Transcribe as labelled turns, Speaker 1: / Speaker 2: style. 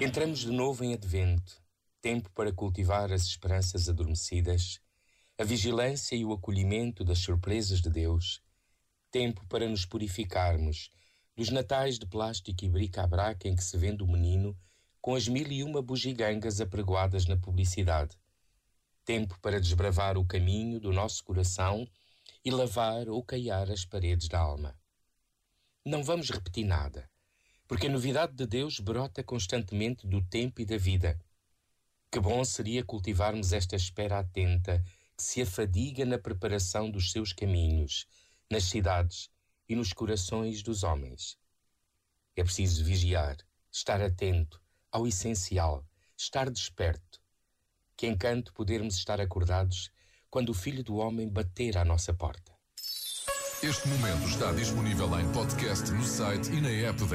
Speaker 1: Entramos de novo em advento, tempo para cultivar as esperanças adormecidas, a vigilância e o acolhimento das surpresas de Deus, tempo para nos purificarmos dos natais de plástico e bric-a-brac em que se vende o menino com as mil e uma bugigangas apregoadas na publicidade, tempo para desbravar o caminho do nosso coração e lavar ou caiar as paredes da alma. Não vamos repetir nada porque a novidade de Deus brota constantemente do tempo e da vida. Que bom seria cultivarmos esta espera atenta que se afadiga na preparação dos seus caminhos, nas cidades e nos corações dos homens. É preciso vigiar, estar atento ao essencial, estar desperto. Que encanto podermos estar acordados quando o Filho do Homem bater à nossa porta.
Speaker 2: Este momento está disponível em podcast no site e na app da